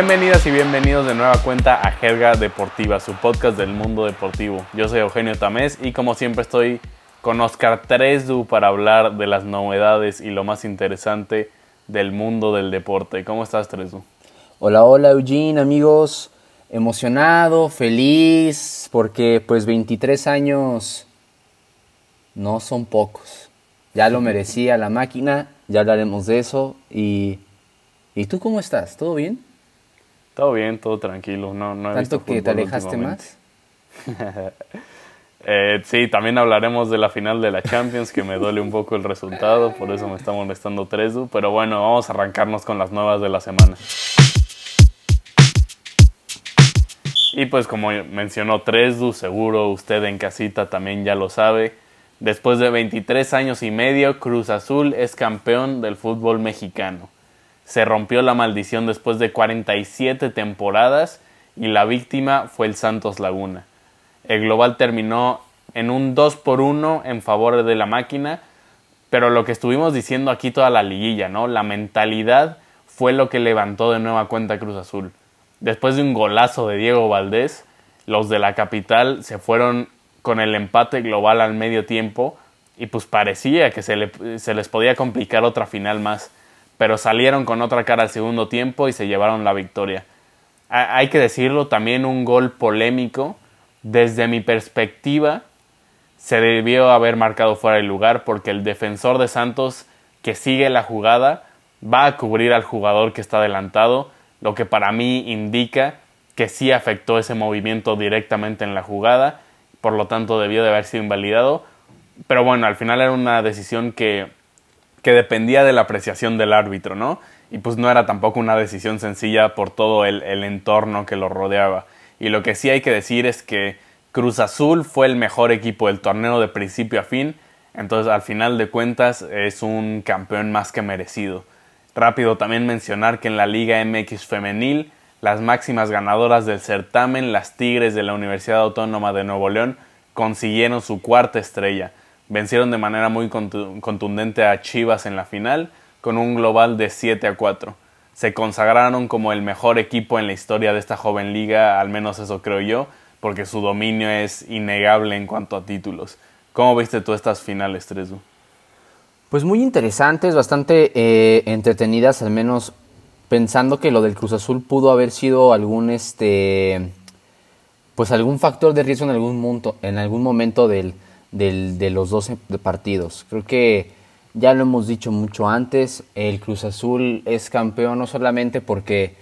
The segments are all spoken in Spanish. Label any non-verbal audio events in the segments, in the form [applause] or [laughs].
Bienvenidas y bienvenidos de nueva cuenta a Jerga Deportiva, su podcast del mundo deportivo. Yo soy Eugenio Tamés y como siempre estoy con Oscar Tresdu para hablar de las novedades y lo más interesante del mundo del deporte. ¿Cómo estás, Tresdu? Hola, hola, Eugene, amigos. Emocionado, feliz, porque pues 23 años no son pocos. Ya lo merecía la máquina, ya hablaremos de eso. ¿Y, ¿y tú cómo estás? ¿Todo bien? Todo bien, todo tranquilo. No, no he ¿Tanto que te alejaste más? [laughs] eh, sí, también hablaremos de la final de la Champions, que me duele un poco el resultado, por eso me está molestando Tresu. Pero bueno, vamos a arrancarnos con las nuevas de la semana. Y pues como mencionó Tresdu, seguro usted en casita también ya lo sabe, después de 23 años y medio, Cruz Azul es campeón del fútbol mexicano. Se rompió la maldición después de 47 temporadas y la víctima fue el Santos Laguna. El global terminó en un 2 por 1 en favor de la máquina, pero lo que estuvimos diciendo aquí toda la liguilla, ¿no? La mentalidad fue lo que levantó de nueva cuenta Cruz Azul después de un golazo de Diego Valdés, los de la capital se fueron con el empate global al medio tiempo y pues parecía que se, les podía complicar otra final más, pero salieron con otra cara al segundo tiempo y se llevaron la victoria. hay que decirlo, también un gol polémico, desde mi perspectiva, se debió haber marcado fuera de lugar porque el defensor de Santos que sigue la jugada va a cubrir al jugador que está adelantado lo que para mí indica que sí afectó ese movimiento directamente en la jugada, por lo tanto debió de haber sido invalidado. Pero bueno, al final era una decisión que, que dependía de la apreciación del árbitro, ¿no? Y pues no era tampoco una decisión sencilla por todo el, entorno que lo rodeaba. Y lo que sí hay que decir es que Cruz Azul fue el mejor equipo del torneo de principio a fin, entonces al final de cuentas es un campeón más que merecido. Rápido también mencionar que en la Liga MX femenil, las máximas ganadoras del certamen, las Tigres de la Universidad Autónoma de Nuevo León, consiguieron su cuarta estrella. Vencieron de manera muy contundente a Chivas en la final, con un global de 7 a 4. Se consagraron como el mejor equipo en la historia de esta joven liga, al menos eso creo yo, porque su dominio es innegable en cuanto a títulos. ¿Cómo viste tú estas finales, Tresu? Pues muy interesantes, bastante eh, entretenidas, al menos pensando que lo del Cruz Azul pudo haber sido algún este pues algún factor de riesgo en algún en algún momento del, de los 12 partidos. Creo que ya lo hemos dicho mucho antes, el Cruz Azul es campeón no solamente porque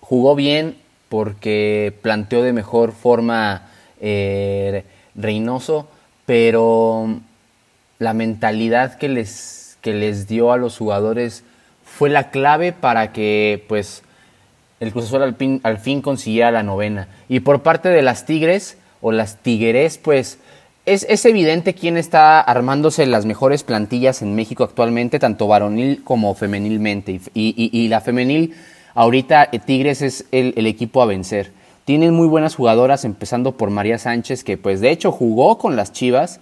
jugó bien, porque planteó de mejor forma eh, Reynoso, pero la mentalidad que les, que les dio a los jugadores fue la clave para que pues el Cruz Azul al fin, consiguiera la novena. Y por parte de las Tigres o las Tigres, pues es, es, evidente quién está armándose las mejores plantillas en México actualmente, tanto varonil como femenilmente. Y, la femenil, ahorita eh, Tigres es el, equipo a vencer. Tienen muy buenas jugadoras, empezando por María Sánchez, que pues de hecho jugó con las Chivas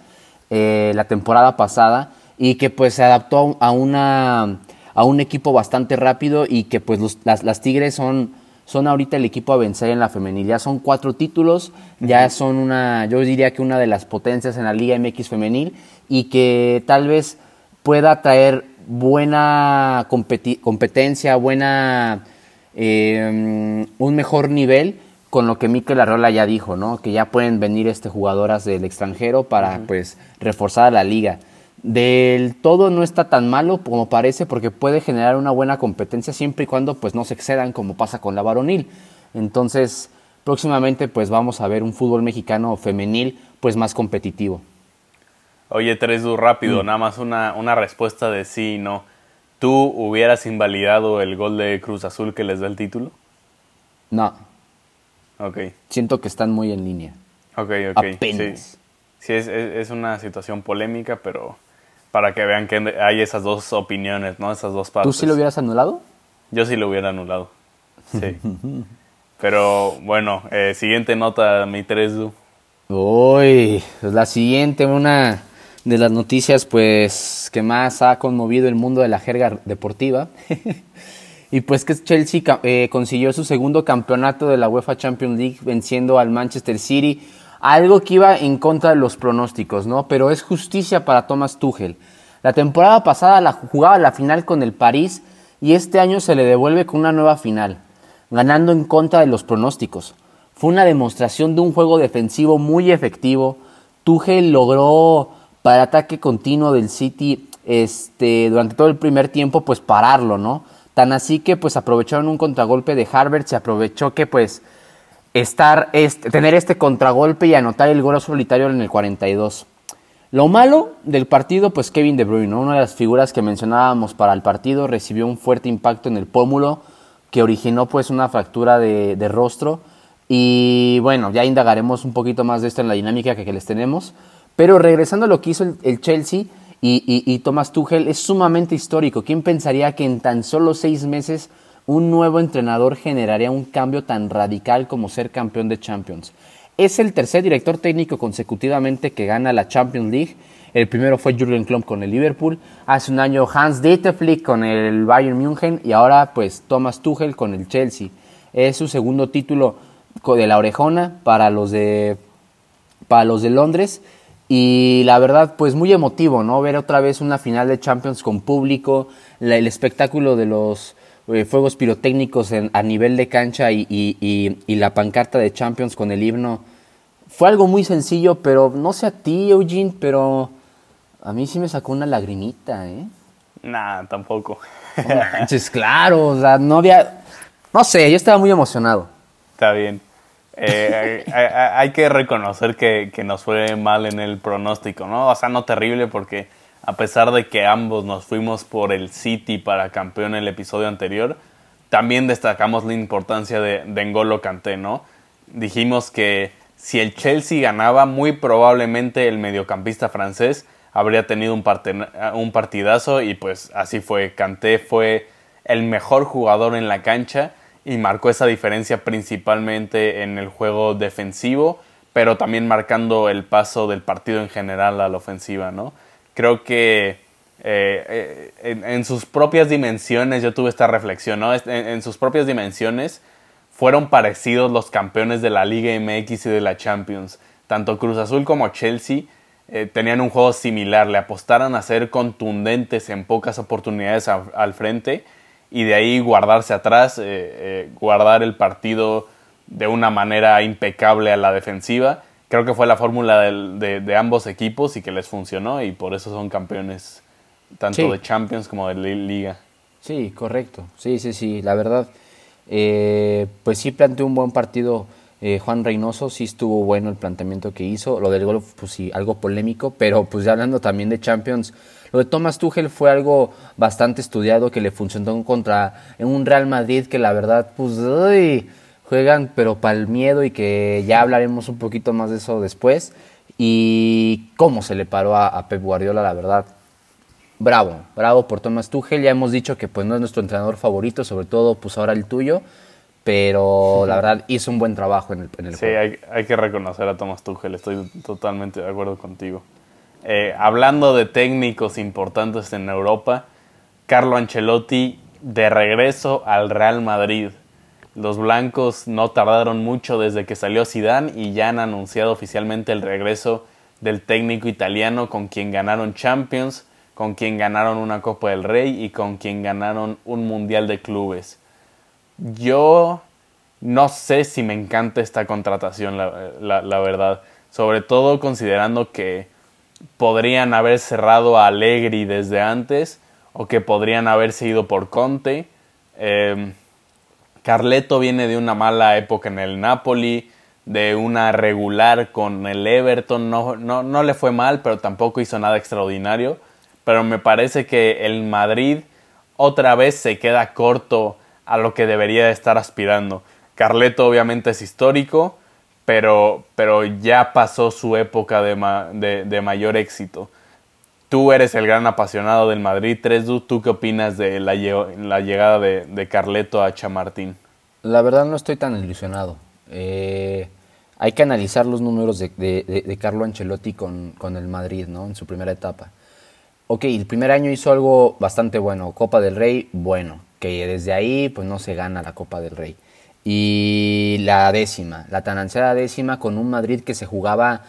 eh, la temporada pasada y que pues se adaptó a, una, a un equipo bastante rápido y que pues las, Tigres son, son ahorita el equipo a vencer en la femenil. Ya son cuatro títulos, ya son una, yo diría que una de las potencias en la Liga MX femenil y que tal vez pueda traer buena competencia, buena, eh, un mejor nivel con lo que Mikel Arrola ya dijo, ¿no? Que ya pueden venir este jugadoras del extranjero para pues reforzar a la liga. Del todo no está tan malo como parece porque puede generar una buena competencia siempre y cuando pues no se excedan como pasa con la varonil. Entonces, próximamente pues vamos a ver un fútbol mexicano femenil pues más competitivo. Oye, Tresu, rápido, mm. nada más una, una respuesta de sí y no. ¿Tú hubieras invalidado el gol de Cruz Azul que les da el título? No. Ok. Siento que están muy en línea. Ok, ok. Apenas. Sí, es, una situación polémica, pero para que vean que hay esas dos opiniones, ¿no? Esas dos partes. ¿Tú sí lo hubieras anulado? Yo sí lo hubiera anulado. Sí. [laughs] pero bueno, eh, siguiente nota, mi Teresu. Uy, pues la siguiente, una de las noticias pues que más ha conmovido el mundo de la jerga deportiva [laughs] Y pues que Chelsea eh, consiguió su segundo campeonato de la UEFA Champions League venciendo al Manchester City. Algo que iba en contra de los pronósticos, ¿no? Pero es justicia para Thomas Tuchel. La temporada pasada la jugaba la final con el París y este año se le devuelve con una nueva final, ganando en contra de los pronósticos. Fue una demostración de un juego defensivo muy efectivo. Tuchel logró para ataque continuo del City este, durante todo el primer tiempo pues pararlo, ¿no? Tan así que pues aprovecharon un contragolpe de Harvard, se aprovechó que pues estar, este, tener este contragolpe y anotar el gol solitario en el 42. Lo malo del partido, pues Kevin De Bruyne, una de las figuras que mencionábamos para el partido, recibió un fuerte impacto en el pómulo que originó pues una fractura de, rostro. Y bueno, ya indagaremos un poquito más de esto en la dinámica que, les tenemos. Pero regresando a lo que hizo el Chelsea, y, Thomas Tuchel es sumamente histórico. ¿Quién pensaría que en tan solo seis meses un nuevo entrenador generaría un cambio tan radical como ser campeón de Champions? Es el tercer director técnico consecutivamente que gana la Champions League. El primero fue Jurgen Klopp con el Liverpool, hace un año Hans Dieter Flick con el Bayern München y ahora pues Thomas Tuchel con el Chelsea. Es su segundo título de la orejona para los de para los de Londres y la verdad, pues muy emotivo, ¿no? Ver otra vez una final de Champions con público, el espectáculo de los eh, fuegos pirotécnicos a nivel de cancha y, la pancarta de Champions con el himno. Fue algo muy sencillo, pero no sé a ti, Eugene, pero a mí sí me sacó una lagrimita, ¿eh? Nah, tampoco. manches, [laughs] claro, o sea, no había... No sé, yo estaba muy emocionado. Está bien. Eh, hay, que reconocer que, nos fue mal en el pronóstico, ¿no? O sea, no terrible porque a pesar de que ambos nos fuimos por el City para campeón en el episodio anterior, también destacamos la importancia de, de N'Golo Kanté, ¿no? Dijimos que si el Chelsea ganaba, muy probablemente el mediocampista francés habría tenido un, un partidazo y pues así fue. Kanté fue el mejor jugador en la cancha y marcó esa diferencia principalmente en el juego defensivo, pero también marcando el paso del partido en general a la ofensiva, ¿no? Creo que eh, eh, en, sus propias dimensiones, yo tuve esta reflexión, ¿no? En, sus propias dimensiones fueron parecidos los campeones de la Liga MX y de la Champions. Tanto Cruz Azul como Chelsea eh, tenían un juego similar, le apostaron a ser contundentes en pocas oportunidades al frente y de ahí guardarse atrás, guardar el partido de una manera impecable a la defensiva. Creo que fue la fórmula de, ambos equipos y que les funcionó y por eso son campeones tanto de Champions como de Liga. Sí, correcto. Sí, sí, sí. La verdad, eh, pues sí planteó un buen partido Juan Reynoso. Sí estuvo bueno el planteamiento que hizo. Lo del gol, pues sí, algo polémico. Pero pues ya hablando también de Champions, lo de Thomas Tuchel fue algo bastante estudiado que le funcionó contra en un Real Madrid que la verdad, pues, juegan pero para el miedo y que ya hablaremos un poquito más de eso después. Y cómo se le paró a, Pep Guardiola, la verdad. Bravo, bravo por Thomas Tuchel. Ya hemos dicho que pues no es nuestro entrenador favorito, sobre todo pues ahora el tuyo pero la verdad hizo un buen trabajo en el, en el sí, hay, hay, que reconocer a Thomas Tuchel, estoy totalmente de acuerdo contigo. Eh, hablando de técnicos importantes en Europa, Carlo Ancelotti de regreso al Real Madrid. Los blancos no tardaron mucho desde que salió Zidane y ya han anunciado oficialmente el regreso del técnico italiano con quien ganaron Champions, con quien ganaron una Copa del Rey y con quien ganaron un Mundial de Clubes. Yo no sé si me encanta esta contratación, la verdad, sobre todo considerando que podrían haber cerrado a Allegri desde antes o que podrían haberse ido por Conte. Eh, Carleto viene de una mala época en el Napoli, de una regular con el Everton. No, no, no le fue mal, pero tampoco hizo nada extraordinario. Pero me parece que el Madrid otra vez se queda corto a lo que debería estar aspirando. Carleto obviamente es histórico, pero, pero ya pasó su época de, de, mayor éxito. Tú eres el gran apasionado del Madrid 3 ¿tú qué opinas de la, llegada de, de, Carleto a Chamartín? La verdad no estoy tan ilusionado. Eh, hay que analizar los números de, Carlo Ancelotti con, con, el Madrid, ¿no? En su primera etapa. Ok, el primer año hizo algo bastante bueno. Copa del Rey, bueno. que desde ahí pues no se gana la Copa del Rey. Y la décima, la tan ansiada décima con un Madrid que se jugaba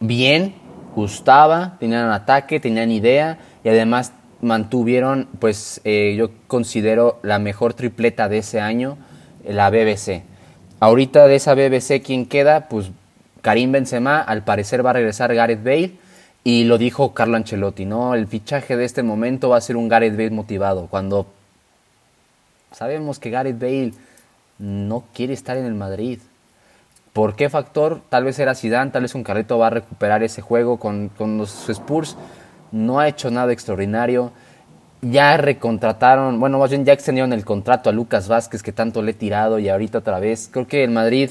bien, gustaba, tenían ataque, tenían idea y además mantuvieron, pues eh, yo considero la mejor tripleta de ese año, la BBC. Ahorita de esa BBC, ¿quién queda? Pues Karim Benzema, al parecer va a regresar Gareth Bale y lo dijo Carlo Ancelotti, ¿no? El fichaje de este momento va a ser un Gareth Bale motivado, cuando sabemos que Gareth Bale no quiere estar en el Madrid. ¿Por qué factor? Tal vez era Zidane, tal vez un Carreto va a recuperar ese juego con, con los Spurs. No ha hecho nada extraordinario. Ya recontrataron, bueno, más bien ya extendieron el contrato a Lucas Vázquez que tanto le he tirado y ahorita otra vez. Creo que el Madrid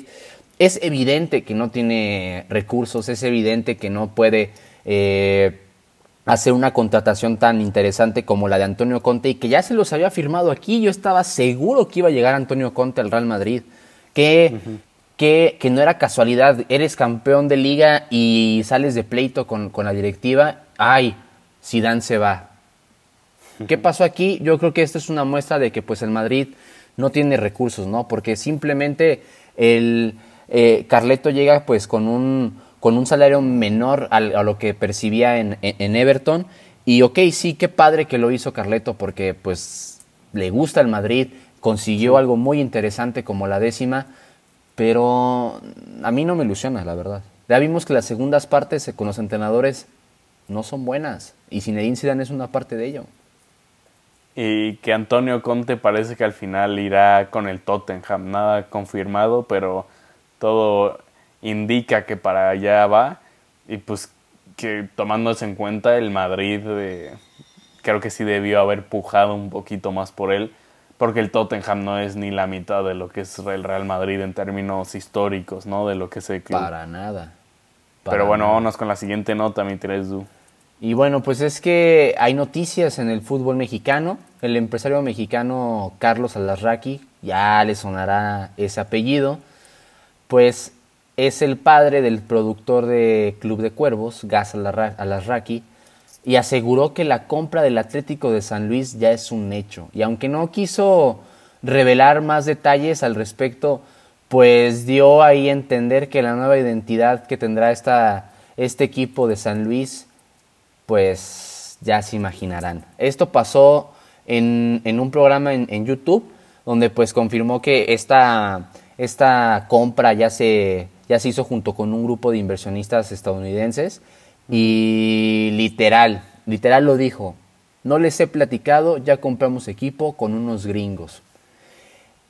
es evidente que no tiene recursos, es evidente que no puede eh, hacer una contratación tan interesante como la de Antonio Conte y que ya se los había firmado aquí. Yo estaba seguro que iba a llegar Antonio Conte al Real Madrid. Que, que, no era casualidad, eres campeón de liga y sales de pleito con, con la directiva. Ay, Zidane se va. ¿Qué pasó aquí? Yo creo que esta es una muestra de que pues el Madrid no tiene recursos, ¿no? Porque simplemente el eh, Carleto llega pues con un, con un salario menor a, lo que percibía en, en, Everton. Y ok, sí, qué padre que lo hizo Carleto porque pues le gusta el Madrid, consiguió algo muy interesante como la décima, pero a mí no me ilusiona, la verdad. Ya vimos que las segundas partes con los entrenadores no son buenas y Zinedine Zidane es una parte de ello. Y que Antonio Conte parece que al final irá con el Tottenham, nada confirmado, pero todo indica que para allá va y pues que tomándose en cuenta el Madrid creo que sí debió haber pujado un poquito más por él porque el Tottenham no es ni la mitad de lo que es el Real Madrid en términos históricos, ¿no? De lo que se Para nada. Pero bueno, vámonos con la siguiente nota, mi Du. Y bueno, pues es que hay noticias en el fútbol mexicano. El empresario mexicano Carlos Alarraqui, ya le sonará ese apellido, pues es el padre del productor de Club de Cuervos, Gas Alarraqui, y aseguró que la compra del Atlético de San Luis ya es un hecho. Y aunque no quiso revelar más detalles al respecto, pues dio ahí a entender que la nueva identidad que tendrá esta, este equipo de San Luis, pues ya se imaginarán. Esto pasó en, un programa en, YouTube, donde pues confirmó que esta, esta compra ya se, ya se hizo junto con un grupo de inversionistas estadounidenses y literal, literal lo dijo, no les he platicado, ya compramos equipo con unos gringos.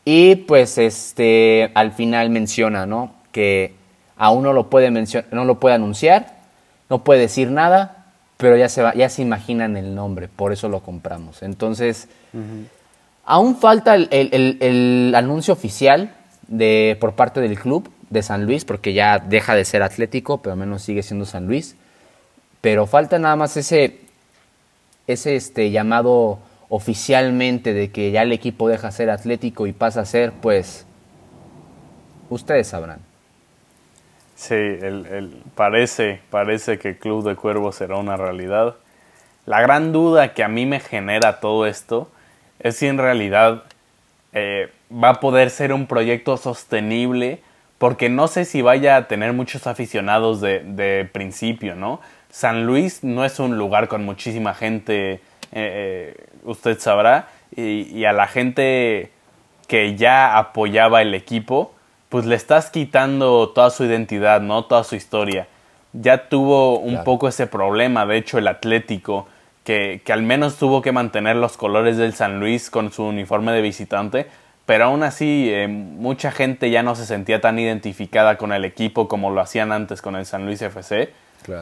Y pues este al final menciona, ¿no? Que aún no lo puede no lo puede anunciar, no puede decir nada, pero ya se va, ya se imaginan el nombre, por eso lo compramos. Entonces, aún falta el, el, anuncio oficial de, por parte del club de San Luis, porque ya deja de ser Atlético, pero al menos sigue siendo San Luis. Pero falta nada más ese, ese este, llamado oficialmente de que ya el equipo deja de ser Atlético y pasa a ser, pues, ustedes sabrán. Sí, el, parece, parece que el Club de Cuervos será una realidad. La gran duda que a mí me genera todo esto es si en realidad eh, va a poder ser un proyecto sostenible, porque no sé si vaya a tener muchos aficionados de, de principio, ¿no? San Luis no es un lugar con muchísima gente, eh, eh, usted sabrá, y, a la gente que ya apoyaba el equipo, pues le estás quitando toda su identidad, ¿no? Toda su historia. Ya tuvo un poco ese problema, de hecho el Atlético, que, que al menos tuvo que mantener los colores del San Luis con su uniforme de visitante, pero aún así eh, mucha gente ya no se sentía tan identificada con el equipo como lo hacían antes con el San Luis FC.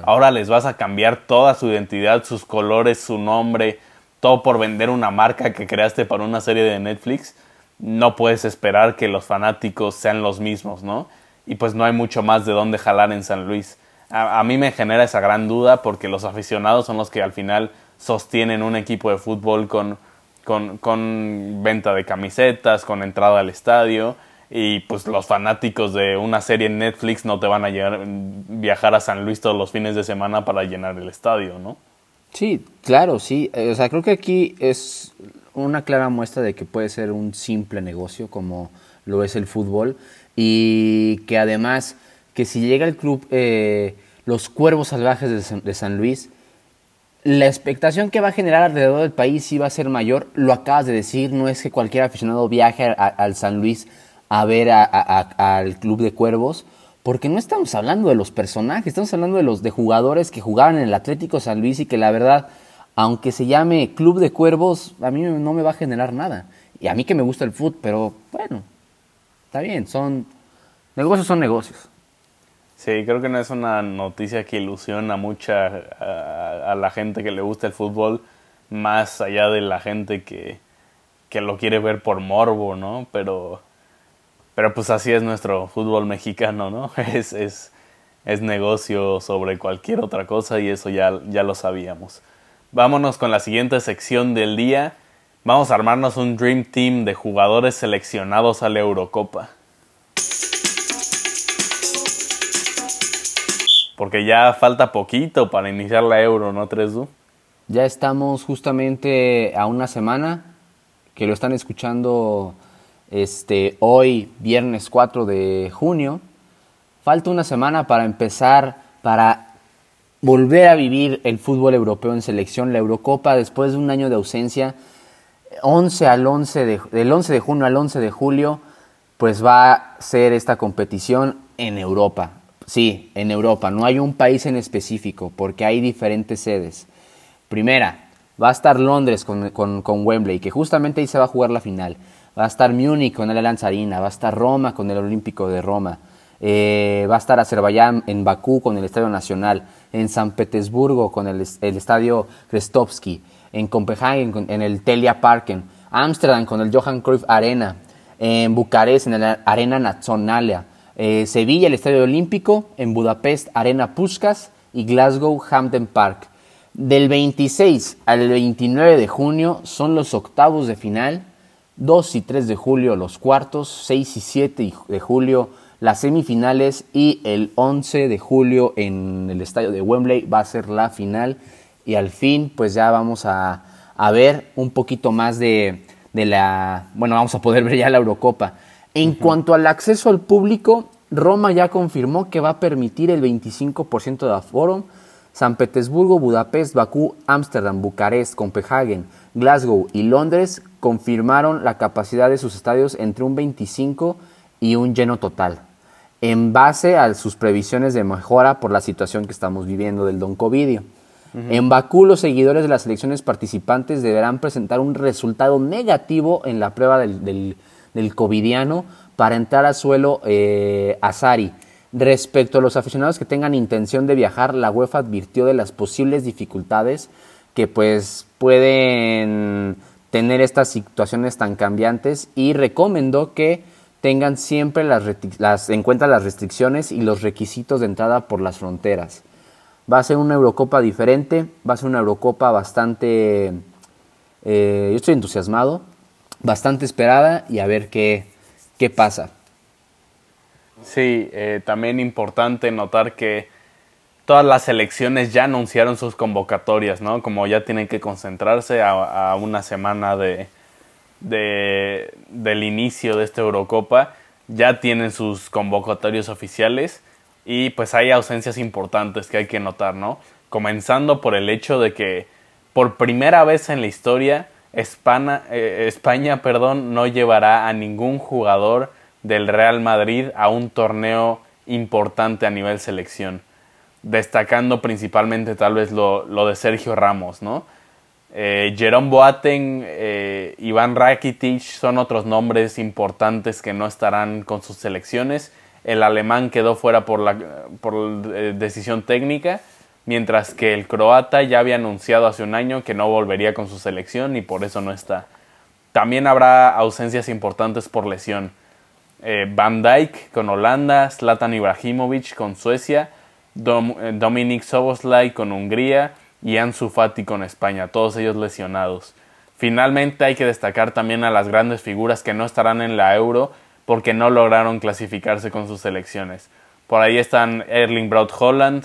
Ahora les vas a cambiar toda su identidad, sus colores, su nombre, todo por vender una marca que creaste para una serie de Netflix. No puedes esperar que los fanáticos sean los mismos, ¿no? Y pues no hay mucho más de dónde jalar en San Luis. A, mí me genera esa gran duda porque los aficionados son los que al final sostienen un equipo de fútbol con, con venta de camisetas, con entrada al estadio y pues los fanáticos de una serie en Netflix no te van a llegar, viajar a San Luis todos los fines de semana para llenar el estadio, ¿no? Sí, claro, sí. Eh, o sea, creo que aquí es una clara muestra de que puede ser un simple negocio como lo es el fútbol y que además que si llega el club eh, los Cuervos Salvajes de San, Luis, la expectación que va a generar alrededor del país sí va a ser mayor. Lo acabas de decir, no es que cualquier aficionado viaje al San Luis a ver al club de Cuervos, porque no estamos hablando de los personajes, estamos hablando de los de jugadores que jugaban en el Atlético San Luis y que la verdad, aunque se llame Club de Cuervos, a mí no me va a generar nada. Y a mí que me gusta el fútbol, pero bueno, está bien, son negocios son negocios. Sí, creo que no es una noticia que ilusiona mucha a, la gente que le gusta el fútbol, más allá de la gente que, que lo quiere ver por morbo, ¿no? Pero, pero pues así es nuestro fútbol mexicano, ¿no? [laughs] Es, es, es negocio sobre cualquier otra cosa y eso ya, ya lo sabíamos. Vámonos con la siguiente sección del día. Vamos a armarnos un Dream Team de jugadores seleccionados a la Eurocopa. Porque ya falta poquito para iniciar la Euro, ¿no, 3 Ya estamos justamente a una semana que lo están escuchando este, hoy, viernes 4 de junio. Falta una semana para empezar, para volver a vivir el fútbol europeo en selección, la Eurocopa, después de un año de ausencia. 11 al 11 de, del 11 de junio al 11 de julio, pues va a ser esta competición en Europa. Sí, en Europa. No hay un país en específico porque hay diferentes sedes. Primera, va a estar Londres con, con, Wembley, que justamente ahí se va a jugar la final. Va a estar Múnich con el Allianz Arena. Va a estar Roma con el Olímpico de Roma. Eh, va a estar Azerbaiyán en Bakú con el Estadio Nacional. En San Petersburgo con el, Estadio Krestovsky. En Copenhagen en el Telia Parken. Ámsterdam con el Johan Cruyff Arena. En Bucarest en la Arena Nacionalia. Eh, Sevilla, el Estadio Olímpico, en Budapest, Arena Puskas y Glasgow, Hampden Park. Del 26 al 29 de junio son los octavos de final, 2 y 3 de julio los cuartos, 6 y 7 de julio las semifinales y el 11 de julio en el estadio de Wembley va a ser la final y al fin pues ya vamos a, ver un poquito más de, de la, bueno, vamos a poder ver ya la Eurocopa. En cuanto al acceso al público, Roma ya confirmó que va a permitir el 25% de aforo. San Petersburgo, Budapest, Bakú, Ámsterdam, Bucarest, Copenhagen, Glasgow y Londres confirmaron la capacidad de sus estadios entre un 25 y un lleno total, en base a sus previsiones de mejora por la situación que estamos viviendo del Don Covidio. En Bakú, los seguidores de las elecciones participantes deberán presentar un resultado negativo en la prueba del, del del covidiano para entrar a suelo eh, Azari. Respecto a los aficionados que tengan intención de viajar, la UEFA advirtió de las posibles dificultades que pues pueden tener estas situaciones tan cambiantes y recomendó que tengan siempre las, en cuenta las restricciones y los requisitos de entrada por las fronteras. Va a ser una Eurocopa diferente, va a ser una Eurocopa bastante... Eh, yo estoy entusiasmado, bastante esperada y a ver qué, qué pasa. Sí, eh, también importante notar que todas las selecciones ya anunciaron sus convocatorias, ¿no? Como ya tienen que concentrarse a, una semana de, de, del inicio de esta Eurocopa, ya tienen sus convocatorios oficiales y pues hay ausencias importantes que hay que notar, ¿no? Comenzando por el hecho de que por primera vez en la historia España, eh, España perdón, no llevará a ningún jugador del Real Madrid a un torneo importante a nivel selección, destacando principalmente tal vez lo, de Sergio Ramos, ¿no? Eh, Jerome Boateng, eh, Iván Rakitic son otros nombres importantes que no estarán con sus selecciones. El alemán quedó fuera por, la, por decisión técnica mientras que el croata ya había anunciado hace un año que no volvería con su selección y por eso no está. También habrá ausencias importantes por lesión. Eh, Van Dijk con Holanda, Zlatan Ibrahimovic con Suecia, eh, Dominic con Hungría y Ansu Fati con España, todos ellos lesionados. Finalmente hay que destacar también a las grandes figuras que no estarán en la Euro porque no lograron clasificarse con sus selecciones. Por ahí están Erling Braut Holland,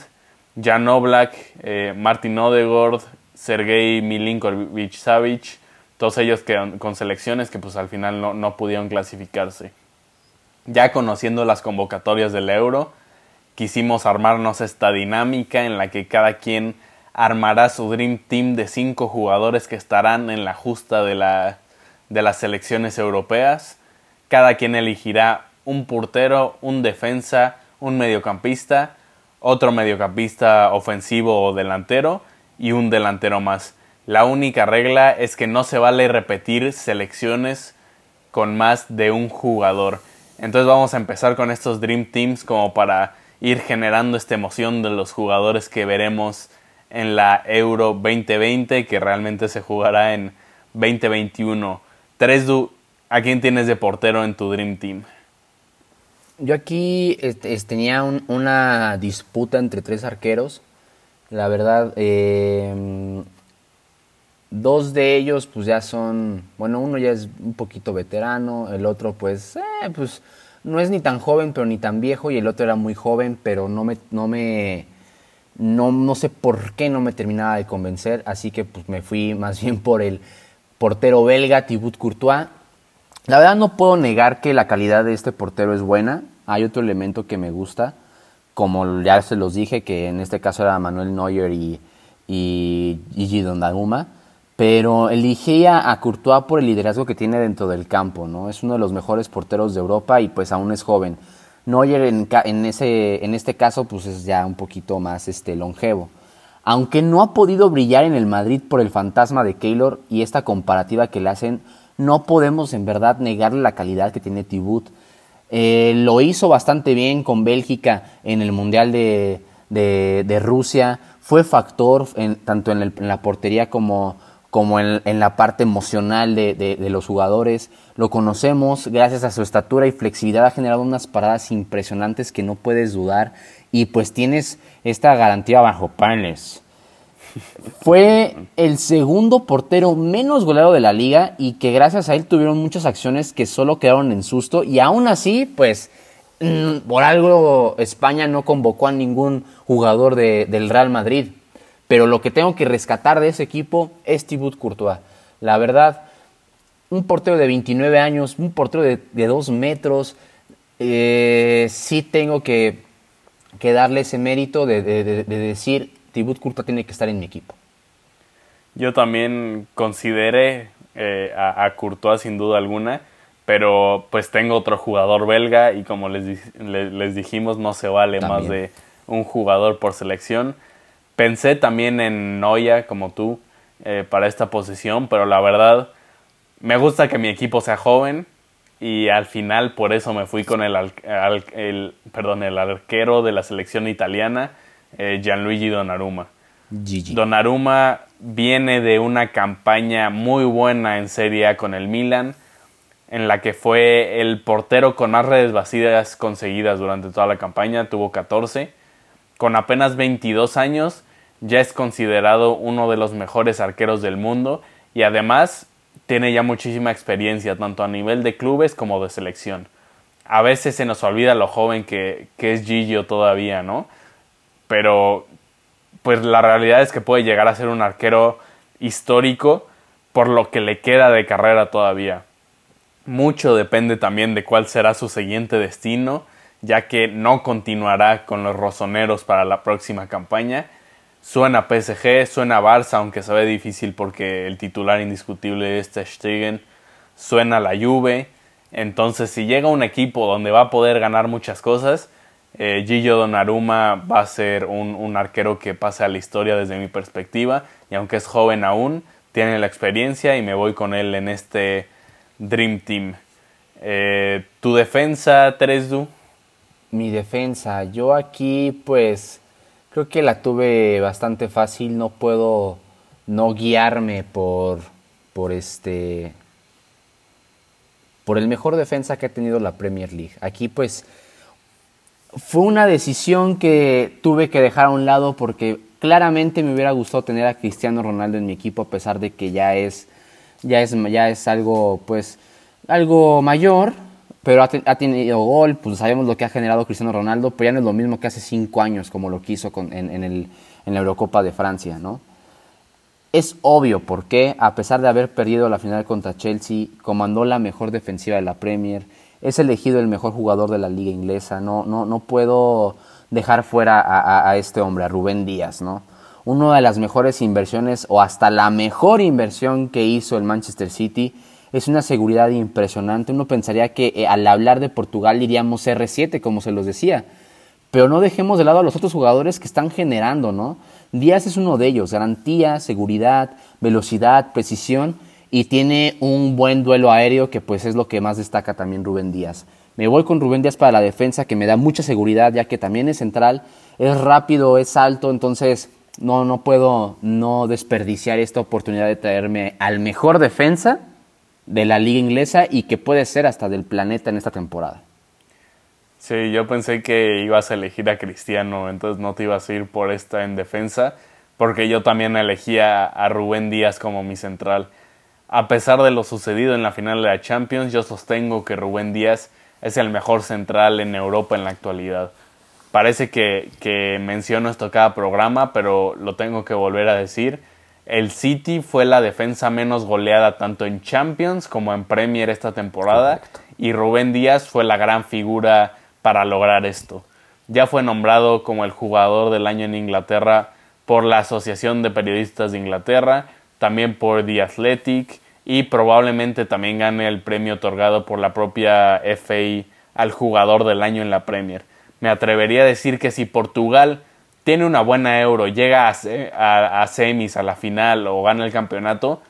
Jan Oblak, eh, Martin Odegaard, Sergei Milinkovic Savic, todos ellos con selecciones que pues al final no, no pudieron clasificarse. Ya conociendo las convocatorias del Euro, quisimos armarnos esta dinámica en la que cada quien armará su Dream Team de cinco jugadores que estarán en la justa de, la, de las selecciones europeas. Cada quien elegirá un portero, un defensa, un mediocampista, otro mediocampista ofensivo o delantero y un delantero más. La única regla es que no se vale repetir selecciones con más de un jugador. Entonces vamos a empezar con estos Dream Teams como para ir generando esta emoción de los jugadores que veremos en la Euro 2020 que realmente se jugará en 2021. Tres, ¿a quién tienes de portero en tu Dream Team? Yo aquí este, tenía una disputa entre tres arqueros. La verdad, em, dos de ellos pues ya son, bueno, uno ya es un poquito veterano, el otro pues, eh, pues no es ni tan joven pero ni tan viejo y el otro era muy joven pero no me, no me, no, no sé por qué no me terminaba de convencer, así que pues me fui más [laughs] bien por el portero belga Thibaut Courtois. La verdad no puedo negar que la calidad de este portero es buena. Hay otro elemento que me gusta, como ya se los dije, que en este caso era Manuel Neuer y, y Gigi. Pero elegía a Courtois por el liderazgo que tiene dentro del campo, ¿no? Es uno de los mejores porteros de Europa y pues aún es joven. Neuer en, en, ese, en este caso pues es ya un poquito más este, longevo. Aunque no ha podido brillar en el Madrid por el fantasma de Keylor y esta comparativa que le hacen, no podemos en verdad negarle la calidad que tiene Tibut. Eh, lo hizo bastante bien con Bélgica en el Mundial de, de, Rusia. Fue factor tanto en, la portería como, como en, la parte emocional de, de, los jugadores. Lo conocemos, gracias a su estatura y flexibilidad ha generado unas paradas impresionantes que no puedes dudar. Y pues tienes esta garantía bajo panes. Fue el segundo portero menos goleado de la liga y que gracias a él tuvieron muchas acciones que solo quedaron en susto y aún así, pues, por algo España no convocó a ningún jugador del Real Madrid. Pero lo que tengo que rescatar de ese equipo es Thibaut Courtois. La verdad, un portero de 29 años, un portero de, 2 metros, eh, sí tengo que, darle ese mérito de, de decir Thibaut Courtois tiene que estar en mi equipo. Yo también consideré eh, a, Courtois sin duda alguna, pero pues tengo otro jugador belga y como les, les, dijimos no se vale más de un jugador por selección. Pensé también en Noya como tú eh, para esta posición, pero la verdad me gusta que mi equipo sea joven y al final por eso me fui con el, el, perdón, el arquero de la selección italiana eh, Gianluigi Donnarumma. Donnarumma viene de una campaña muy buena en Serie A con el Milan, en la que fue el portero con más redes vacías conseguidas durante toda la campaña, tuvo 14. Con apenas 22 años ya es considerado uno de los mejores arqueros del mundo y además tiene ya muchísima experiencia tanto a nivel de clubes como de selección. A veces se nos olvida lo joven que, que es Gigio todavía, ¿no? pero pues la realidad es que puede llegar a ser un arquero histórico por lo que le queda de carrera todavía. Mucho depende también de cuál será su siguiente destino, ya que no continuará con los rosoneros para la próxima campaña. Suena PSG, suena Barça, aunque se ve difícil porque el titular indiscutible es Stegen. Suena la Juve. Entonces, si llega un equipo donde va a poder ganar muchas cosas, eh, Gillo Donnarumma va a ser un, arquero que pase a la historia desde mi perspectiva y aunque es joven aún, tiene la experiencia y me voy con él en este Dream Team. Eh, ¿Tu defensa, Teresdu? Mi defensa, yo aquí pues creo que la tuve bastante fácil, no puedo no guiarme por, por este por el mejor defensa que ha tenido la Premier League. Aquí pues fue una decisión que tuve que dejar a un lado porque claramente me hubiera gustado tener a Cristiano Ronaldo en mi equipo a pesar de que ya es ya es ya es algo pues algo mayor pero ha, tenido gol pues sabemos lo que ha generado Cristiano Ronaldo pero ya no es lo mismo que hace cinco años como lo quiso en, en la Eurocopa de Francia no Es obvio por qué, a pesar de haber perdido la final contra Chelsea, comandó la mejor defensiva de la Premier, es elegido el mejor jugador de la liga inglesa. No, no, no puedo dejar fuera a, a este hombre, a Rubén Díaz, ¿no? Una de las mejores inversiones o hasta la mejor inversión que hizo el Manchester City es una seguridad impresionante. Uno pensaría que eh, al hablar de Portugal diríamos R7, como se los decía. Pero no dejemos de lado a los otros jugadores que están generando, ¿no? Díaz es uno de ellos, garantía, seguridad, velocidad, precisión y tiene un buen duelo aéreo que pues es lo que más destaca también Rubén Díaz. Me voy con Rubén Díaz para la defensa que me da mucha seguridad ya que también es central, es rápido, es alto, entonces no, no puedo no desperdiciar esta oportunidad de traerme al mejor defensa de la liga inglesa y que puede ser hasta del planeta en esta temporada. Sí, yo pensé que ibas a elegir a Cristiano, entonces no te ibas a ir por esta en defensa, porque yo también elegía a Rubén Díaz como mi central. A pesar de lo sucedido en la final de la Champions, yo sostengo que Rubén Díaz es el mejor central en Europa en la actualidad parece que, que menciono esto cada programa, pero lo tengo que volver a decir. El City fue la defensa menos goleada tanto en Champions como en Premier esta temporada y Rubén Díaz fue la gran figura para lograr esto. Ya fue nombrado como el jugador del año en Inglaterra por la Asociación de Periodistas de Inglaterra, también por The Athletic y probablemente también gane el premio otorgado por la propia FA al jugador del año en la Premier me atrevería a decir que si Portugal tiene una buena euro, llega a, semis, a la final o gana el campeonato,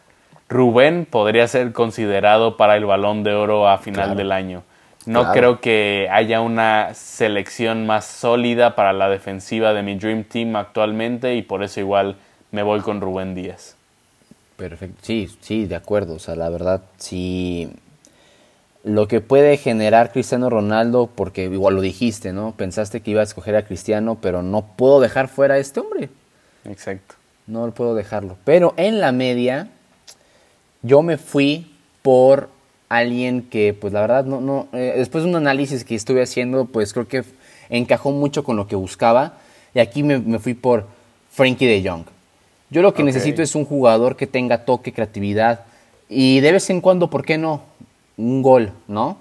Rubén podría ser considerado para el balón de oro a final del año. No creo que haya una selección más sólida para la defensiva de mi Dream Team actualmente y por eso igual me voy con Rubén Díaz. Perfecto, sí, sí, de acuerdo. O sea, la verdad, sí, lo que puede generar Cristiano Ronaldo, porque igual lo dijiste, ¿no? Pensaste que iba a escoger a Cristiano, pero no puedo dejar fuera a este hombre. Exacto. No puedo dejarlo. Pero en la media, yo me fui por alguien que, pues la verdad, no, no, eh, después de un análisis que estuve haciendo, pues creo que encajó mucho con lo que buscaba. Y aquí me, fui por Frankie de Jong. Yo lo que necesito es un jugador que tenga toque, creatividad y de vez en cuando, ¿por qué no? Un gol, ¿no?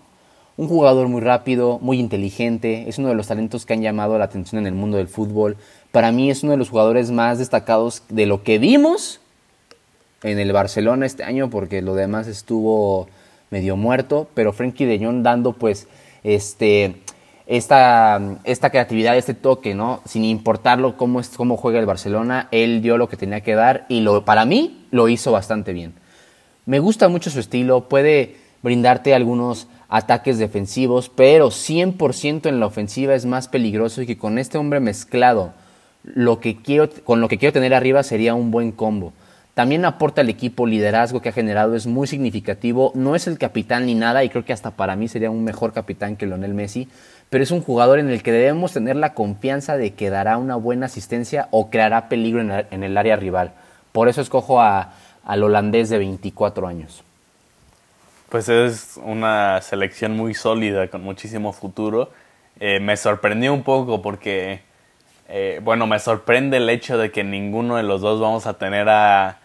Un jugador muy rápido, muy inteligente, es uno de los talentos que han llamado la atención en el mundo del fútbol. Para mí es uno de los jugadores más destacados de lo que vimos en el Barcelona este año, porque lo demás estuvo medio muerto, pero Frenkie de Jong dando pues este, esta, esta creatividad, este toque, ¿no? Sin importarlo cómo, es, cómo juega el Barcelona, él dio lo que tenía que dar y lo, para mí lo hizo bastante bien. Me gusta mucho su estilo, puede brindarte algunos ataques defensivos, pero 100% en la ofensiva es más peligroso y que con este hombre mezclado lo que quiero, con lo que quiero tener arriba sería un buen combo. También aporta al equipo liderazgo que ha generado, es muy significativo. No es el capitán ni nada, y creo que hasta para mí sería un mejor capitán que Lionel Messi, pero es un jugador en el que debemos tener la confianza de que dará una buena asistencia o creará peligro en, el área rival. Por eso escojo a, al holandés de 24 años. Pues es una selección muy sólida, con muchísimo futuro. Eh, me sorprendió un poco porque, eh, bueno, me sorprende el hecho de que ninguno de los dos vamos a tener a,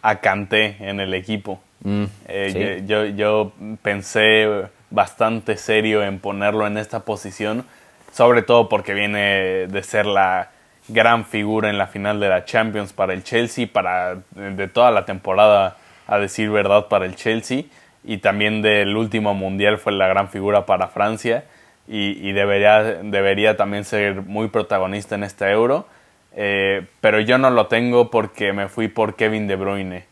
a Kanté en el equipo. Mm, eh, yo, yo, pensé bastante serio en ponerlo en esta posición, sobre todo porque viene de ser la gran figura en la final de la Champions para el Chelsea, para de toda la temporada, a decir verdad, para el Chelsea y también del último mundial fue la gran figura para Francia y, debería, debería también ser muy protagonista en este euro. Eh, pero yo no lo tengo porque me fui por Kevin De Bruyne.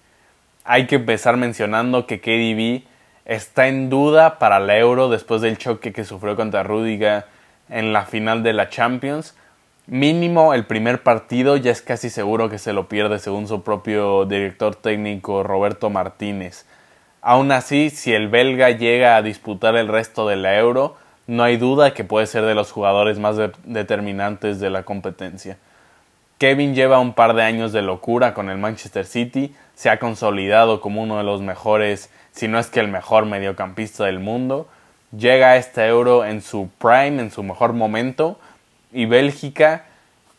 Hay que empezar mencionando que KDB está en duda para la euro después del choque que sufrió contra Rudiger en la final de la Champions. Mínimo el primer partido ya es casi seguro que se lo pierde según su propio director técnico Roberto Martínez. Aún así, si el belga llega a disputar el resto de la Euro, no hay duda que puede ser de los jugadores más determinantes de la competencia. Kevin lleva un par de años de locura con el Manchester City, se ha consolidado como uno de los mejores, si no es que el mejor mediocampista del mundo, llega a este Euro en su prime, en su mejor momento, y Bélgica,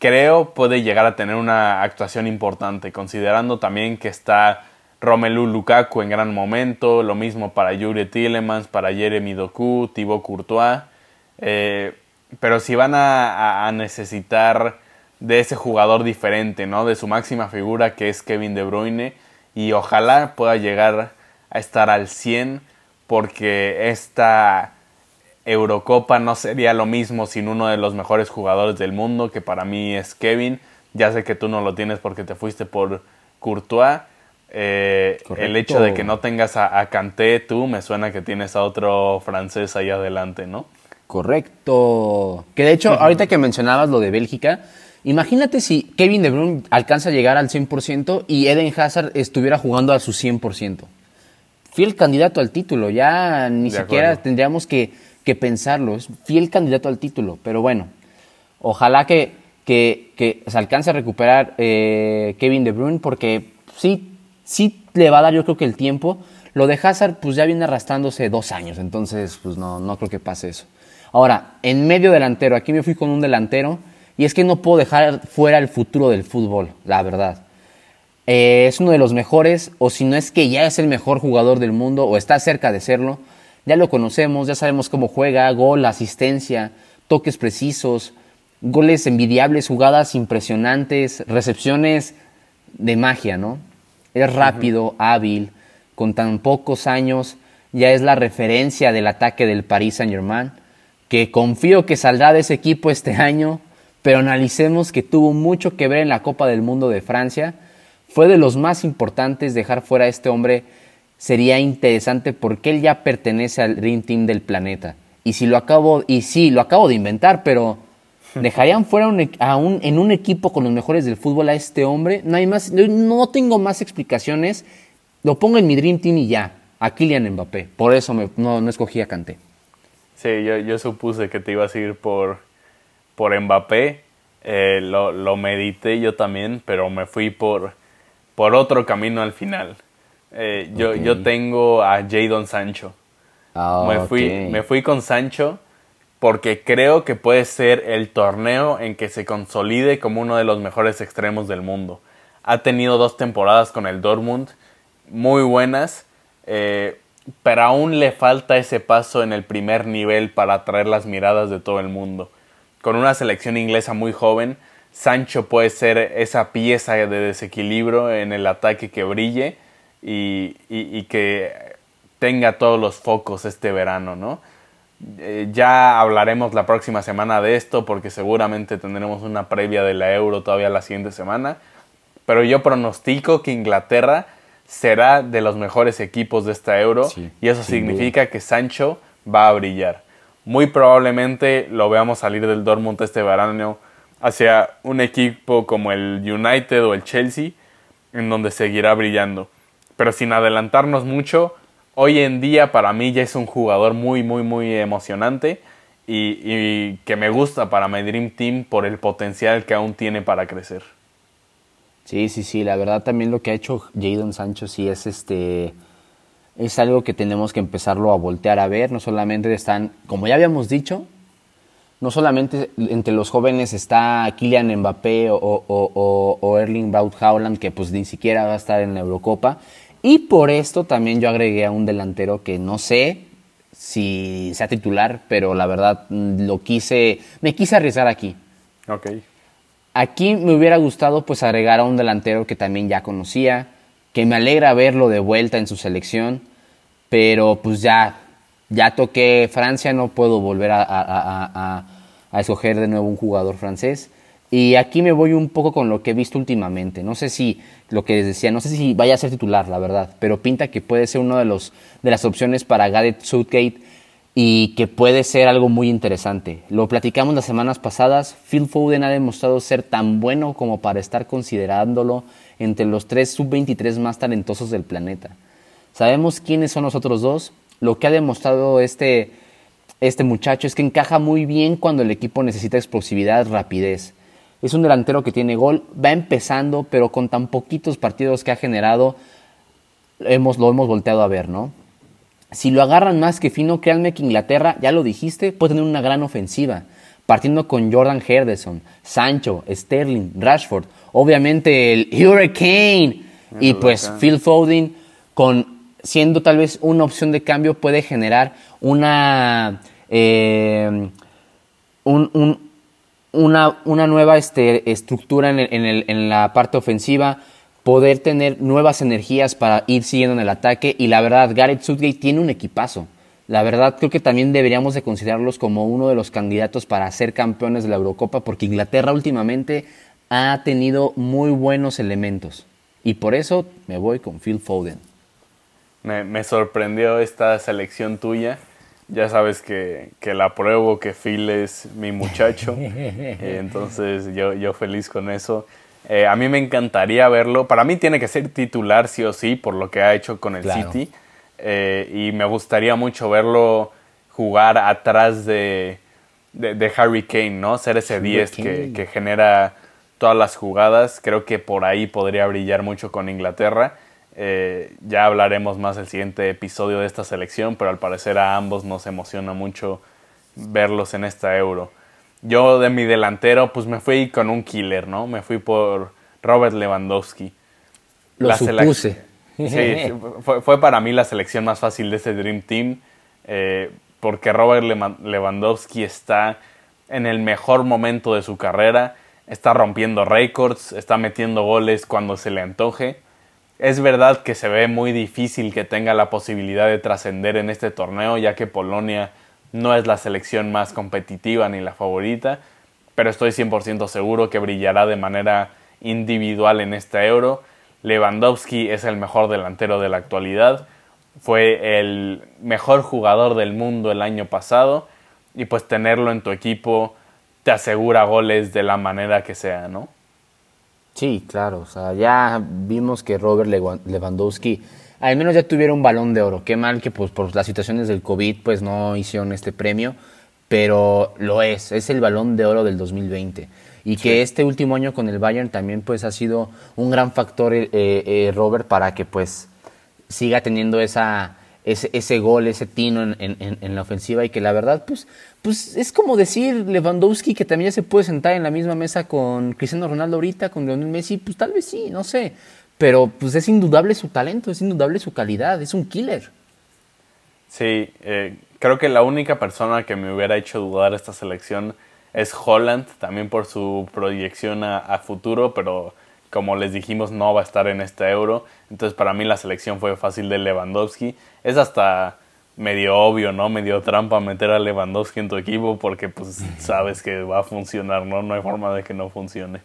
creo puede llegar a tener una actuación importante, considerando también que está Romelu Lukaku en gran momento, lo mismo para Yuri Tillemans, para Jeremy Doku, Thibaut Courtois. Eh, pero si van a, necesitar de ese jugador diferente, ¿no? De su máxima figura que es Kevin De Bruyne y ojalá pueda llegar a estar al 100 porque esta Eurocopa no sería lo mismo sin uno de los mejores jugadores del mundo que para mí es Kevin. Ya sé que tú no lo tienes porque te fuiste por Courtois. Eh, el hecho de que no tengas a, a Kanté, tú me suena que tienes a otro francés ahí adelante, ¿no? Correcto. Que de hecho, ahorita que mencionabas lo de Bélgica, imagínate si Kevin De Bruyne alcanza a llegar al 100% y Eden Hazard estuviera jugando a su 100%. Fiel candidato al título, ya ni siquiera tendríamos que, pensarlo, es fiel candidato al título, pero bueno, ojalá que, que, se alcance a recuperar eh, Kevin De Bruyne porque sí, sí le va a dar yo creo que el tiempo. Lo de Hazard pues ya viene arrastrándose dos años, entonces pues no, no creo que pase eso. Ahora, en medio delantero, aquí me fui con un delantero y es que no puedo dejar fuera el futuro del fútbol, la verdad. Eh, es uno de los mejores, o si no es que ya es el mejor jugador del mundo, o está cerca de serlo. Ya lo conocemos, ya sabemos cómo juega, gol, asistencia, toques precisos, goles envidiables, jugadas impresionantes, recepciones de magia, ¿no? Es rápido, hábil, con tan pocos años, ya es la referencia del ataque del Paris Saint-Germain que confío que saldrá de ese equipo este [laughs] año, pero analicemos que tuvo mucho que ver en la Copa del Mundo de Francia. Fue de los más importantes dejar fuera a este hombre. Sería interesante porque él ya pertenece al Dream Team del planeta. Y si lo acabo, y sí, lo acabo de inventar, pero dejarían fuera un, en un equipo con los mejores del fútbol a este hombre. No hay más, no tengo más explicaciones. Lo pongo en mi Dream Team y ya. A Kylian Mbappé. Por eso no, no escogí a Kanté. Sí, yo, yo supuse que te ibas a ir por, por Mbappé. Eh, lo, lo, medité yo también, pero me fui por, por otro camino al final. Eh, yo, yo tengo a Jadon Sancho. Ah, me, fui, me fui con Sancho porque creo que puede ser el torneo en que se consolide como uno de los mejores extremos del mundo. Ha tenido dos temporadas con el Dortmund muy buenas. Eh, pero aún le falta ese paso en el primer nivel para atraer las miradas de todo el mundo. Con una selección inglesa muy joven, Sancho puede ser esa pieza de desequilibrio en el ataque que brille y, que tenga todos los focos este verano, ¿no? Eh, ya hablaremos la próxima semana de esto porque seguramente tendremos una previa de la Euro todavía la siguiente semana. Pero yo pronostico que Inglaterra será de los mejores equipos de esta Euro y eso significa que Sancho va a brillar. Muy probablemente lo veamos salir del Dortmund este verano hacia un equipo como el United o el Chelsea en donde seguirá brillando. Pero sin adelantarnos mucho, hoy en día para mí ya es un jugador muy muy muy emocionante y, que me gusta para mi Dream Team por el potencial que aún tiene para crecer. Sí, sí, sí, la verdad también lo que ha hecho Jadon Sancho sí es este es algo que tenemos que empezarlo a voltear a ver, no solamente están, como ya habíamos dicho, no solamente entre los jóvenes está Kylian Mbappé o, o, o, Erling Braut Haaland, que pues ni siquiera va a estar en la Eurocopa, y por esto también yo agregué a un delantero que no sé si sea titular, pero la verdad mm, lo quise, me quise arriesgar aquí. Okay. Aquí me hubiera gustado pues agregar a un delantero que también ya conocía, que me alegra verlo de vuelta en su selección, pero pues ya, ya toqué Francia, no puedo volver a, escoger de nuevo un jugador francés. Y aquí me voy un poco con lo que he visto últimamente. No sé si, lo que les decía, no sé si vaya a ser titular, la verdad, pero pinta que puede ser una de, los, de las opciones para Gareth Southgate y que puede ser algo muy interesante. Lo platicamos las semanas pasadas, Phil Foden ha demostrado ser tan bueno como para estar considerándolo entre los tres sub-23 más talentosos del planeta. Sabemos quiénes son los otros dos. Lo que ha demostrado este, este muchacho es que encaja muy bien cuando el equipo necesita explosividad, rapidez. Es un delantero que tiene gol, va empezando, pero con tan poquitos partidos que ha generado, hemos, lo hemos volteado a ver, ¿no? Si lo agarran más que fino, créanme que Inglaterra, ya lo dijiste, puede tener una gran ofensiva. partiendo con Jordan Henderson, Sancho, Sterling, Rashford, obviamente el Hurricane y pues Phil Foden con siendo tal vez una opción de cambio puede generar una eh, una, una, nueva este, estructura en, el, en, la parte ofensiva, poder tener nuevas energías para ir siguiendo en el ataque y la verdad, Gareth Southgate tiene un equipazo. La verdad creo que también deberíamos de considerarlos como uno de los candidatos para ser campeones de la Eurocopa porque Inglaterra últimamente ha tenido muy buenos elementos y por eso me voy con Phil Foden. Me, me sorprendió esta selección tuya ya sabes que, que la pruebo, que Phil es mi muchacho. [laughs] Eh, entonces yo, yo feliz con eso. Eh, a mí me encantaría verlo. Para mí tiene que ser titular sí o sí por lo que ha hecho con el City. Eh, y me gustaría mucho verlo jugar atrás de, de, Harry Kane, ¿no? Ser ese 10 que, que genera todas las jugadas. Creo que por ahí podría brillar mucho con Inglaterra. Eh, ya hablaremos más el siguiente episodio de esta selección, pero al parecer a ambos nos emociona mucho verlos en esta euro. Yo de mi delantero, pues me fui con un killer, ¿no? Me fui por Robert Lewandowski. Lo supuse. Sí, fue, para mí la selección más fácil de este Dream Team, eh, porque Robert Lewandowski está en el mejor momento de su carrera, está rompiendo récords, está metiendo goles cuando se le antoje es verdad que se ve muy difícil que tenga la posibilidad de trascender en este torneo, ya que Polonia no es la selección más competitiva ni la favorita, pero estoy 100% seguro que brillará de manera individual en este euro. Lewandowski es el mejor delantero de la actualidad, fue el mejor jugador del mundo el año pasado y pues tenerlo en tu equipo te asegura goles de la manera que sea, ¿no? Sí, claro, o sea, ya vimos que Robert Lewandowski al menos ya tuviera un balón de oro. Qué mal que pues, por las situaciones del COVID pues no hicieron este premio, pero lo es, es el balón de oro del 2020. Y que este último año con el Bayern también pues ha sido un gran factor eh, eh, Robert para que pues siga teniendo esa, ese, ese gol, ese tino en, en, en, la ofensiva y que la verdad pues pues es como decir Lewandowski que también se puede sentar en la misma mesa con Cristiano Ronaldo ahorita, con Lionel Messi, pues tal vez sí, no sé. Pero pues es indudable su talento, es indudable su calidad, es un killer. Sí, eh, creo que la única persona que me hubiera hecho dudar esta selección es Holland, también por su proyección a futuro, pero como les dijimos no va a estar en este euro. Entonces para mí la selección fue fácil de Lewandowski. Es hasta medio obvio, ¿no? Medio trampa meter a Lewandowski en tu equipo porque pues [laughs] sabes que va a funcionar, ¿no? No hay forma de que no funcione.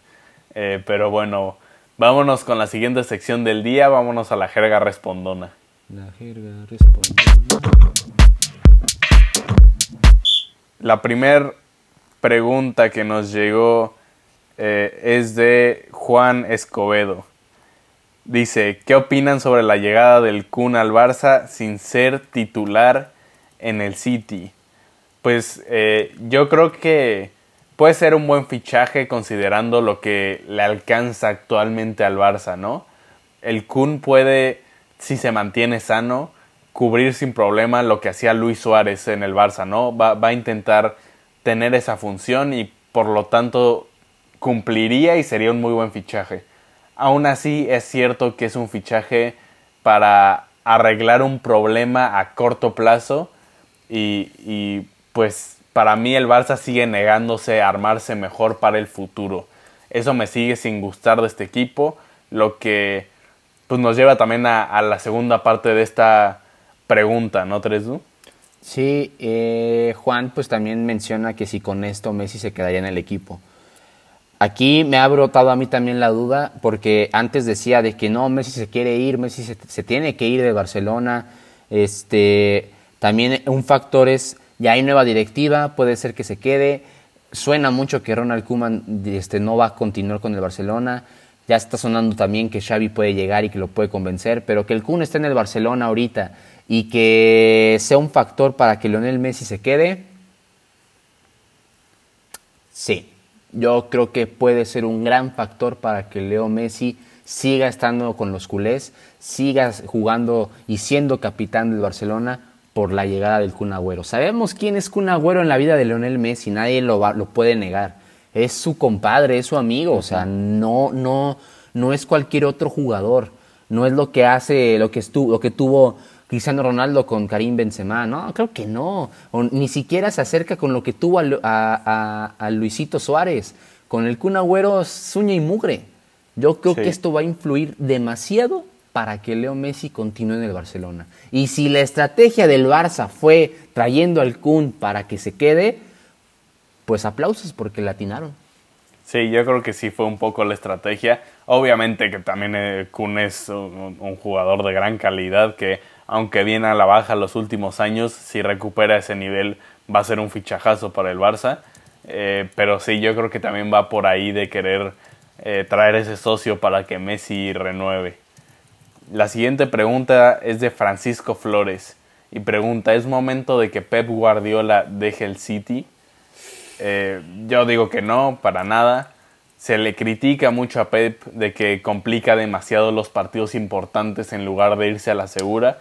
Eh, pero bueno, vámonos con la siguiente sección del día, vámonos a la jerga respondona. La jerga respondona. La primera pregunta que nos llegó eh, es de Juan Escobedo. Dice, ¿qué opinan sobre la llegada del Kun al Barça sin ser titular en el City? Pues eh, yo creo que puede ser un buen fichaje considerando lo que le alcanza actualmente al Barça, ¿no? El Kun puede, si se mantiene sano, cubrir sin problema lo que hacía Luis Suárez en el Barça, ¿no? Va, va a intentar tener esa función y por lo tanto cumpliría y sería un muy buen fichaje. Aún así es cierto que es un fichaje para arreglar un problema a corto plazo y, pues para mí el Barça sigue negándose a armarse mejor para el futuro. Eso me sigue sin gustar de este equipo, lo que pues nos lleva también a, la segunda parte de esta pregunta, ¿no, Tresu? Sí, eh, Juan pues también menciona que si con esto Messi se quedaría en el equipo. Aquí me ha brotado a mí también la duda, porque antes decía de que no, Messi se quiere ir, Messi se, tiene que ir de Barcelona. Este, también un factor es, ya hay nueva directiva, puede ser que se quede. Suena mucho que Ronald Koeman este, no va a continuar con el Barcelona. Ya está sonando también que Xavi puede llegar y que lo puede convencer, pero que el Kun esté en el Barcelona ahorita y que sea un factor para que Lionel Messi se quede, sí, yo creo que puede ser un gran factor para que Leo Messi siga estando con los culés, siga jugando y siendo capitán del Barcelona por la llegada del Kun Agüero. Sabemos quién es Kun Agüero en la vida de Leonel Messi, nadie lo, lo puede negar. Es su compadre, es su amigo, o sea, no, no, no es cualquier otro jugador. No es lo que hace, lo que, estuvo, lo que tuvo Cristiano Ronaldo con Karim Benzema. No, creo que no. ni siquiera se acerca con lo que tuvo a, Luisito Suárez. Con el Kun Agüero suña y mugre. Yo creo que esto va a influir demasiado para que Leo Messi continúe en el Barcelona. Y si la estrategia del Barça fue trayendo al Kun para que se quede, pues aplausos porque latinaron. Sí, yo creo que sí fue un poco la estrategia. Obviamente que también eh, Kun es un, jugador de gran calidad que aunque viene a la baja los últimos años, si recupera ese nivel va a ser un fichajazo para el Barça. Eh, pero sí, yo creo que también va por ahí de querer eh, traer ese socio para que Messi renueve. La siguiente pregunta es de Francisco Flores y pregunta, ¿es momento de que Pep Guardiola deje el City? Eh, yo digo que no, para nada. Se le critica mucho a Pep de que complica demasiado los partidos importantes en lugar de irse a la segura,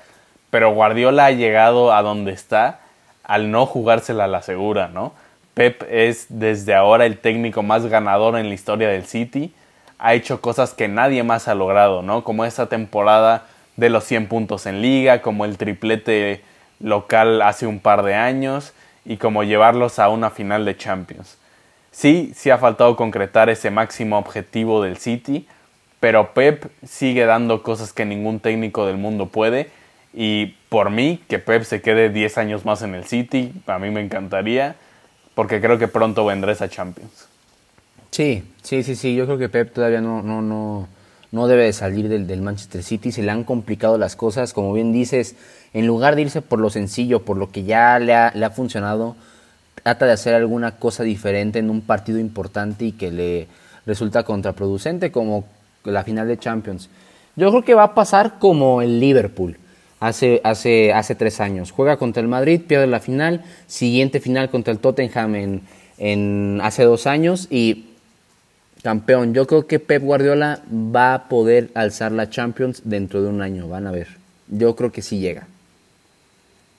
pero Guardiola ha llegado a donde está al no jugársela a la segura, ¿no? Pep es desde ahora el técnico más ganador en la historia del City ha hecho cosas que nadie más ha logrado, ¿no? Como esta temporada de los 100 puntos en liga, como el triplete local hace un par de años y como llevarlos a una final de Champions. Sí, sí ha faltado concretar ese máximo objetivo del City, pero Pep sigue dando cosas que ningún técnico del mundo puede y por mí que Pep se quede 10 años más en el City, a mí me encantaría, porque creo que pronto vendrá esa Champions. Sí, sí, sí, sí. Yo creo que Pep todavía no, no, no, no debe de salir del, Manchester City. Se le han complicado las cosas. Como bien dices, en lugar de irse por lo sencillo, por lo que ya le ha, le ha funcionado, trata de hacer alguna cosa diferente en un partido importante y que le resulta contraproducente, como la final de Champions. Yo creo que va a pasar como el Liverpool hace, hace, hace tres años. Juega contra el Madrid, pierde la final, siguiente final contra el Tottenham en, hace dos años y campeón. Yo creo que Pep Guardiola va a poder alzar la Champions dentro de un año, van a ver. Yo creo que sí llega.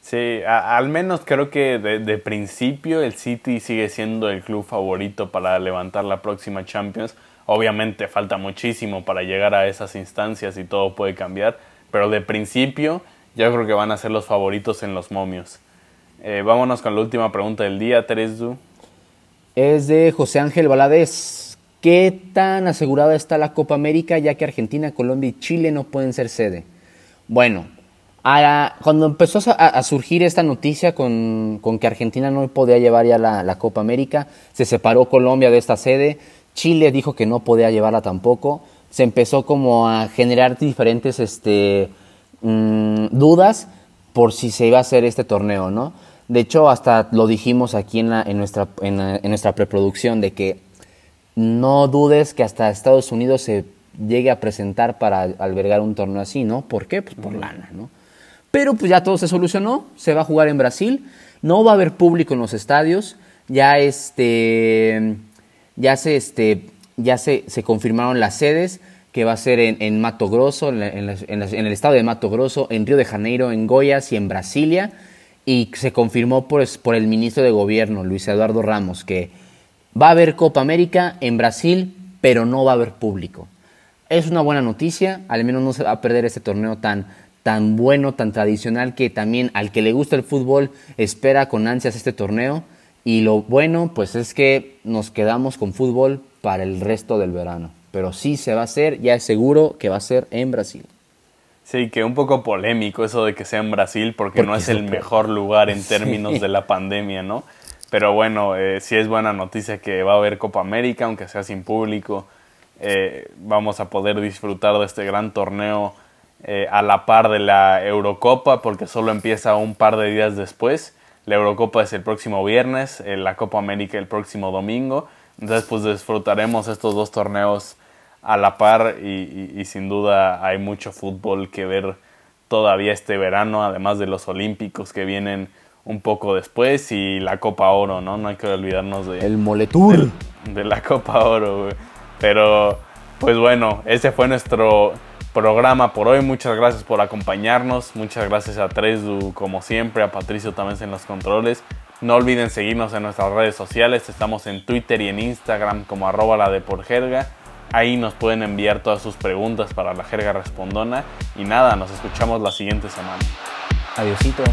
Sí, al menos creo que de, principio el City sigue siendo el club favorito para levantar la próxima Champions. Obviamente falta muchísimo para llegar a esas instancias y todo puede cambiar, pero de principio yo creo que van a ser los favoritos en los momios. Eh, vámonos con la última pregunta del día, Teresu. Es de José Ángel Valadez. ¿Qué tan asegurada está la Copa América ya que Argentina, Colombia y Chile no pueden ser sede? Bueno, cuando empezó a, surgir esta noticia con, que Argentina no podía llevar ya la, Copa América, se separó Colombia de esta sede, Chile dijo que no podía llevarla tampoco, se empezó como a generar diferentes este, mm, dudas por si se iba a hacer este torneo, ¿no? De hecho, hasta lo dijimos aquí en, en, nuestra, en nuestra preproducción de que no dudes que hasta Estados Unidos se llegue a presentar para albergar un torneo así, ¿no? ¿Por qué? Pues por lana, ¿no? Pero pues ya todo se solucionó, se va a jugar en Brasil, no va a haber público en los estadios, ya este, ya se, este, ya se, se confirmaron las sedes, que va a ser en, Mato Grosso, en, en, el estado de Mato Grosso, en Río de Janeiro, en Goiás y en Brasilia, y se confirmó por, por el ministro de Gobierno, Luis Eduardo Ramos, que Va a haber Copa América en Brasil, pero no va a haber público. Es una buena noticia, al menos no se va a perder este torneo tan, tan bueno, tan tradicional, que también al que le gusta el fútbol espera con ansias este torneo. Y lo bueno, pues es que nos quedamos con fútbol para el resto del verano. Pero sí se va a hacer, ya es seguro que va a ser en Brasil. Sí, que un poco polémico eso de que sea en Brasil, porque, no es el mejor lugar en [laughs] términos de la pandemia, ¿no? Pero bueno, eh, sí es buena noticia que va a haber Copa América, aunque sea sin público. Eh, vamos a poder disfrutar de este gran torneo eh, a la par de la Eurocopa, porque solo empieza un par de días después. La Eurocopa es el próximo viernes, la Copa América el próximo domingo. Entonces, pues disfrutaremos estos dos torneos a la par y, y sin duda hay mucho fútbol que ver todavía este verano, además de los Olímpicos que vienen un poco después y la Copa Oro, ¿no? No hay que olvidarnos de... El Moletour. De, de la Copa Oro, güey. Pero, pues bueno, ese fue nuestro programa por hoy. Muchas gracias por acompañarnos. Muchas gracias a Tresdu como siempre, a Patricio también en los controles. No olviden seguirnos en nuestras redes sociales. Estamos en Twitter y en Instagram como arroba la de por jerga. Ahí nos pueden enviar todas sus preguntas para la jerga respondona. Y nada, nos escuchamos la siguiente semana. Adiosito.